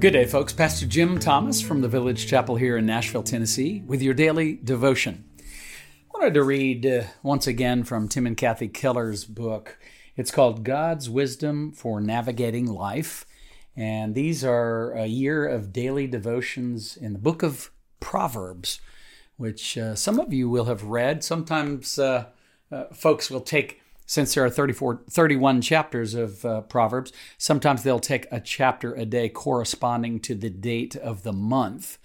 Good day, folks. Pastor Jim Thomas from the Village Chapel here in Nashville, Tennessee, with your daily devotion. I wanted to read uh, once again from Tim and Kathy Keller's book. It's called God's Wisdom for Navigating Life. And these are a year of daily devotions in the book of Proverbs, which uh, some of you will have read. Sometimes uh, uh folks will take since there are 34, 31 chapters of uh, Proverbs, sometimes they'll take a chapter a day corresponding to the date of the month.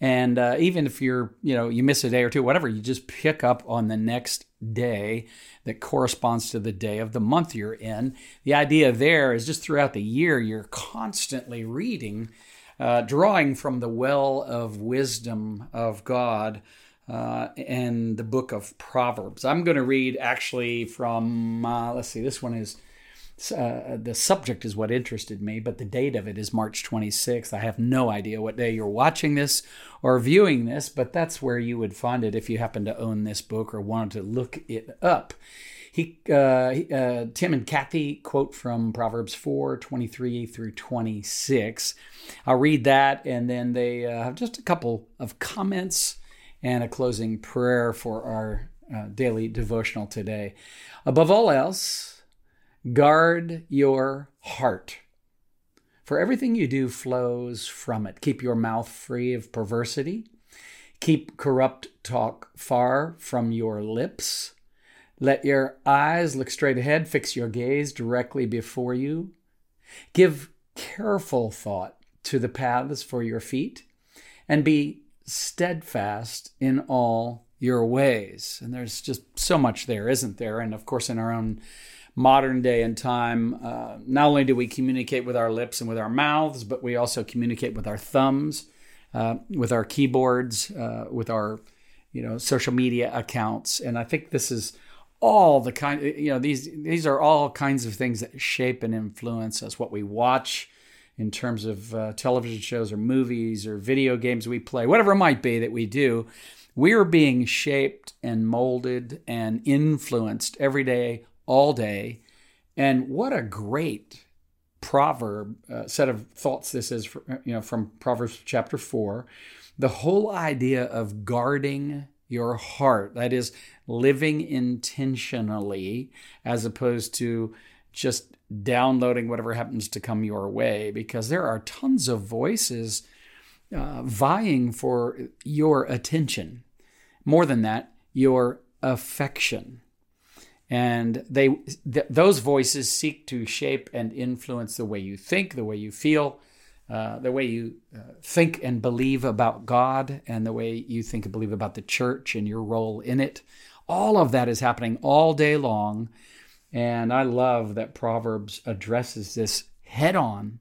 And uh, even if you're, you know, you miss a day or two, whatever, you just pick up on the next day that corresponds to the day of the month you're in. The idea there is just throughout the year, you're constantly reading, uh, drawing from the well of wisdom of God uh, in the book of Proverbs. I'm going to read actually from, uh, let's see, this one is, uh, the subject is what interested me, but the date of it is March 26th. I have no idea what day you're watching this or viewing this, but that's where you would find it if you happen to own this book or wanted to look it up. He, uh, uh, Tim and Kathy quote from Proverbs 4 23 through 26. I'll read that, and then they uh, have just a couple of comments and a closing prayer for our uh, daily devotional today. Above all else, guard your heart. For everything you do flows from it. Keep your mouth free of perversity. Keep corrupt talk far from your lips. Let your eyes look straight ahead. Fix your gaze directly before you. Give careful thought to the paths for your feet and be steadfast in all your ways. And there's just so much there, isn't there? And of course, in our own modern day and time, uh, not only do we communicate with our lips and with our mouths, but we also communicate with our thumbs, uh, with our keyboards, uh, with our you know social media accounts. And I think this is all the kind you know these these are all kinds of things that shape and influence us what we watch in terms of uh, television shows or movies or video games we play, whatever it might be that we do, we are being shaped and molded and influenced every day, all day. And what a great proverb uh, set of thoughts this is, for, you know, from Proverbs chapter four. The whole idea of guarding your heart, that is, living intentionally as opposed to just downloading whatever happens to come your way because there are tons of voices uh, vying for your attention. More than that, your affection. And they th- those voices seek to shape and influence the way you think, the way you feel, uh, the way you uh, think and believe about God, and the way you think and believe about the church and your role in it. All of that is happening all day long and I love that Proverbs addresses this head on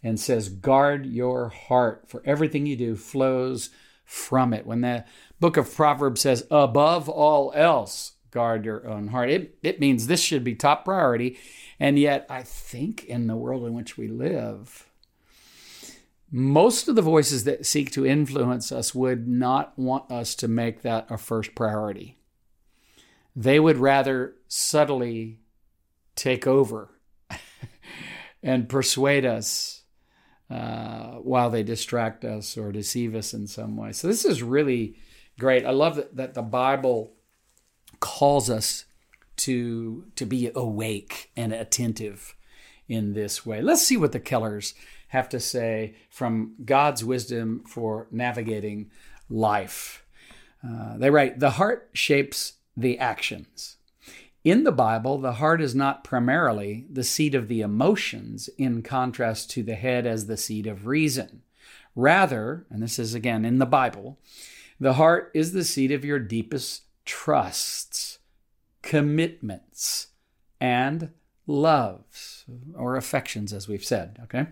and says, guard your heart, for everything you do flows from it. When the book of Proverbs says, above all else, guard your own heart, it, it means this should be top priority. And yet, I think in the world in which we live, most of the voices that seek to influence us would not want us to make that a first priority. They would rather subtly take over and persuade us uh, while they distract us or deceive us in some way. So this is really great. I love that, that the Bible calls us to to be awake and attentive in this way. Let's see what the Kellers have to say from God's wisdom for navigating life. Uh, they write, The heart shapes the actions. In the Bible, the heart is not primarily the seat of the emotions, in contrast to the head as the seat of reason. Rather, and this is again in the Bible, the heart is the seat of your deepest trusts, commitments, and loves, or affections, as we've said, okay?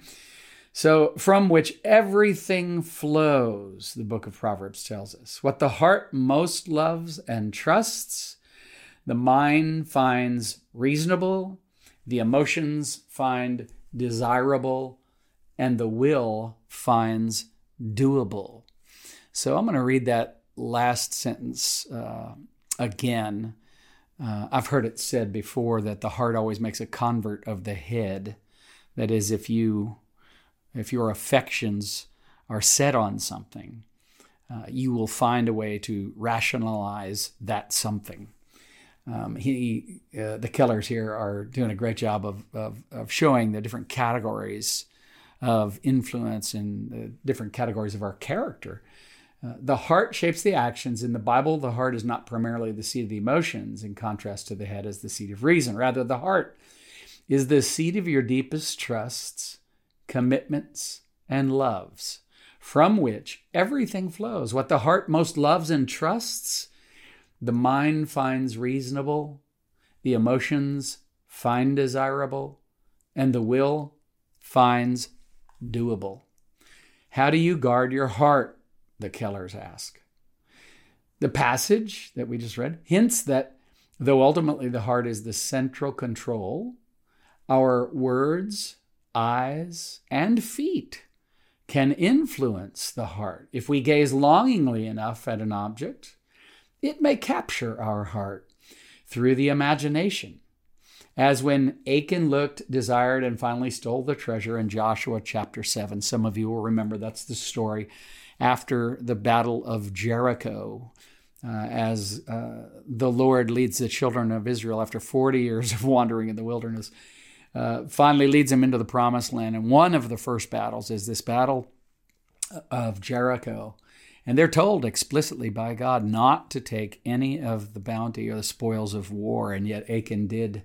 So, from which everything flows, the book of Proverbs tells us. What the heart most loves and trusts the mind finds reasonable, the emotions find desirable, and the will finds doable. So I'm going to read that last sentence uh, again. Uh, I've heard it said before that the heart always makes a convert of the head. That is, if you if your affections are set on something, uh, you will find a way to rationalize that something. Um, he, uh, the Kellers here are doing a great job of, of, of showing the different categories of influence and the different categories of our character. Uh, the heart shapes the actions. In the Bible, the heart is not primarily the seat of the emotions, in contrast to the head as the seat of reason. Rather, the heart is the seat of your deepest trusts, commitments, and loves, from which everything flows. What the heart most loves and trusts, the mind finds reasonable, the emotions find desirable, and the will finds doable. How do you guard your heart? The Kellers ask. The passage that we just read hints that though ultimately the heart is the central control, our words, eyes, and feet can influence the heart. If we gaze longingly enough at an object, it may capture our heart through the imagination as when Achan looked, desired, and finally stole the treasure in Joshua chapter 7. Some of you will remember that's the story after the Battle of Jericho. Uh, as uh, the Lord leads the children of Israel after 40 years of wandering in the wilderness, uh, finally leads them into the promised land. And one of the first battles is this battle of Jericho. And they're told explicitly by God not to take any of the bounty or the spoils of war. And yet Achan did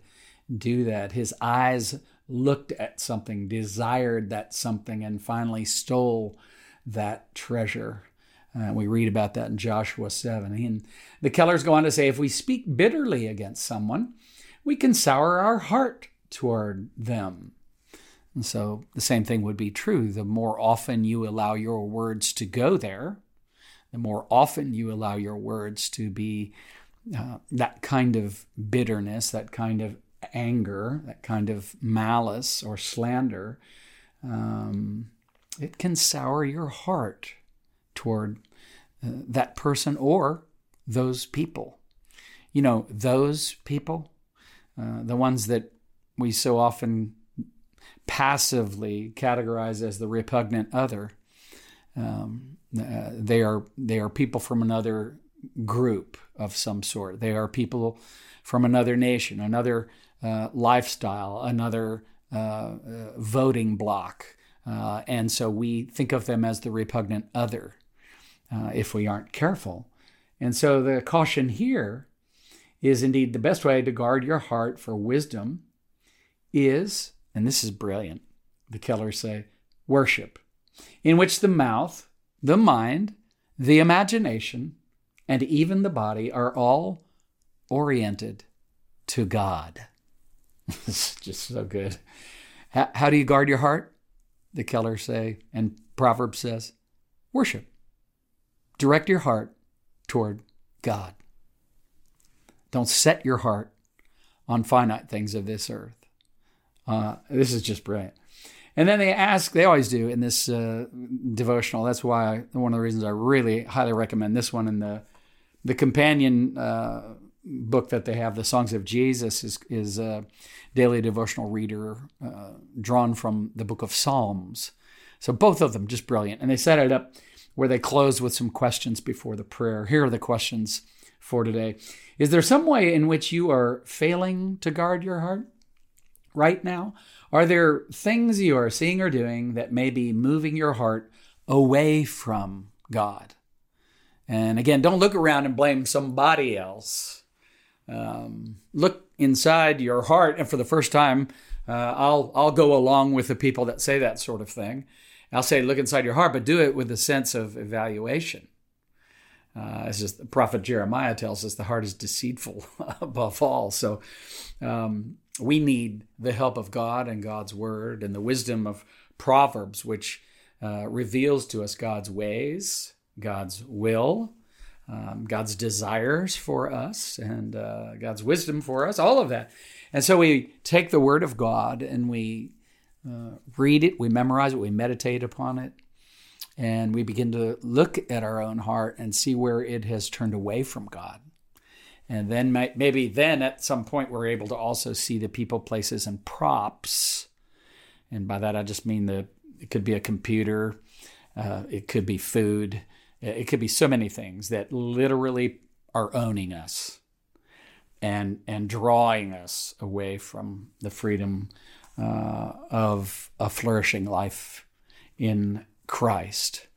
do that. His eyes looked at something, desired that something, and finally stole that treasure. Uh, we read about that in Joshua 7. And the Kellers go on to say if we speak bitterly against someone, we can sour our heart toward them. And so the same thing would be true. The more often you allow your words to go there, the more often you allow your words to be uh, that kind of bitterness, that kind of anger, that kind of malice or slander, um, it can sour your heart toward uh, that person or those people. You know, those people, uh, the ones that we so often passively categorize as the repugnant other. Um, uh, they are they are people from another group of some sort. They are people from another nation, another uh, lifestyle, another uh, uh, voting bloc. Uh, and so we think of them as the repugnant other if we aren't careful. And so the caution here is indeed the best way to guard your heart for wisdom is, and this is brilliant, the Kellers say, worship, in which the mouth, the mind, the imagination, and even the body are all oriented to God. it's just so good. How, how do you guard your heart? The Kellers say, and Proverbs says, worship. Direct your heart toward God. Don't set your heart on finite things of this earth. Uh, this is just brilliant. And then they ask, they always do in this uh, devotional. That's why I, one of the reasons I really highly recommend this one. And the the companion uh, book that they have, the Songs of Jesus, is is a daily devotional reader uh, drawn from the book of Psalms. So both of them just brilliant, and they set it up where they close with some questions before the prayer. Here are the questions for today. Is there some way in which you are failing to guard your heart right now? Are there things you are seeing or doing that may be moving your heart away from God? And again, don't look around and blame somebody else um, look inside your heart, and for the first time, uh, I'll I'll go along with the people that say that sort of thing. I'll say, look inside your heart, but do it with a sense of evaluation. Uh, as just the prophet Jeremiah tells us, the heart is deceitful above all. So um, we need the help of God and God's word and the wisdom of Proverbs, which uh, reveals to us God's ways, God's will, um, God's desires for us and uh, God's wisdom for us, all of that. And so we take the Word of God and we uh, read it, we memorize it, we meditate upon it, and we begin to look at our own heart and see where it has turned away from God. And then maybe then at some point we're able to also see the people, places, and props. And by that I just mean the it could be a computer, uh, it could be food, it could be so many things that literally are owning us and and drawing us away from the freedom uh, of a flourishing life in Christ.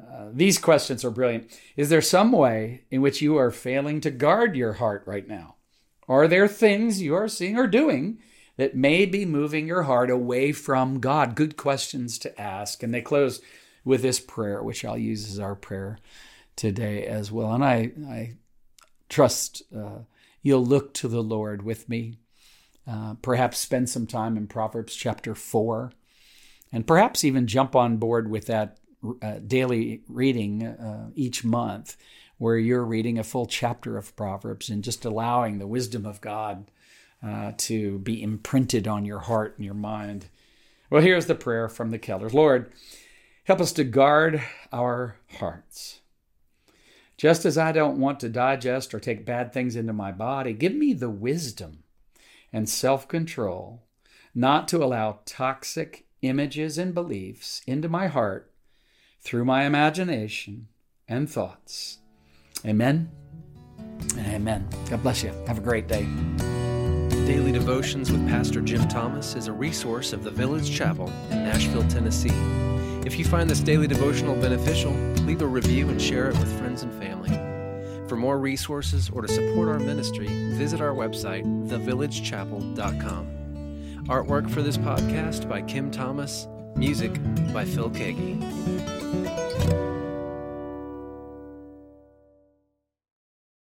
Uh, these questions are brilliant. Is there some way in which you are failing to guard your heart right now? Are there things you are seeing or doing that may be moving your heart away from God? Good questions to ask. And they close with this prayer, which I'll use as our prayer today as well. And I, I trust uh, you'll look to the Lord with me. Uh, perhaps spend some time in Proverbs chapter 4, and perhaps even jump on board with that uh, daily reading uh, each month, where you're reading a full chapter of Proverbs and just allowing the wisdom of God uh, to be imprinted on your heart and your mind. Well, here's the prayer from the Kellers Lord, help us to guard our hearts just as I don't want to digest or take bad things into my body, give me the wisdom and self control not to allow toxic images and beliefs into my heart through my imagination and thoughts. Amen amen. God bless you. Have a great day. Daily Devotions with Pastor Jim Thomas is a resource of the Village Chapel in Nashville, Tennessee. If you find this daily devotional beneficial, leave a review and share it with friends and family. For more resources or to support our ministry, visit our website, thevillagechapel.com. Artwork for this podcast by Kim Thomas, music by Phil Keaggy.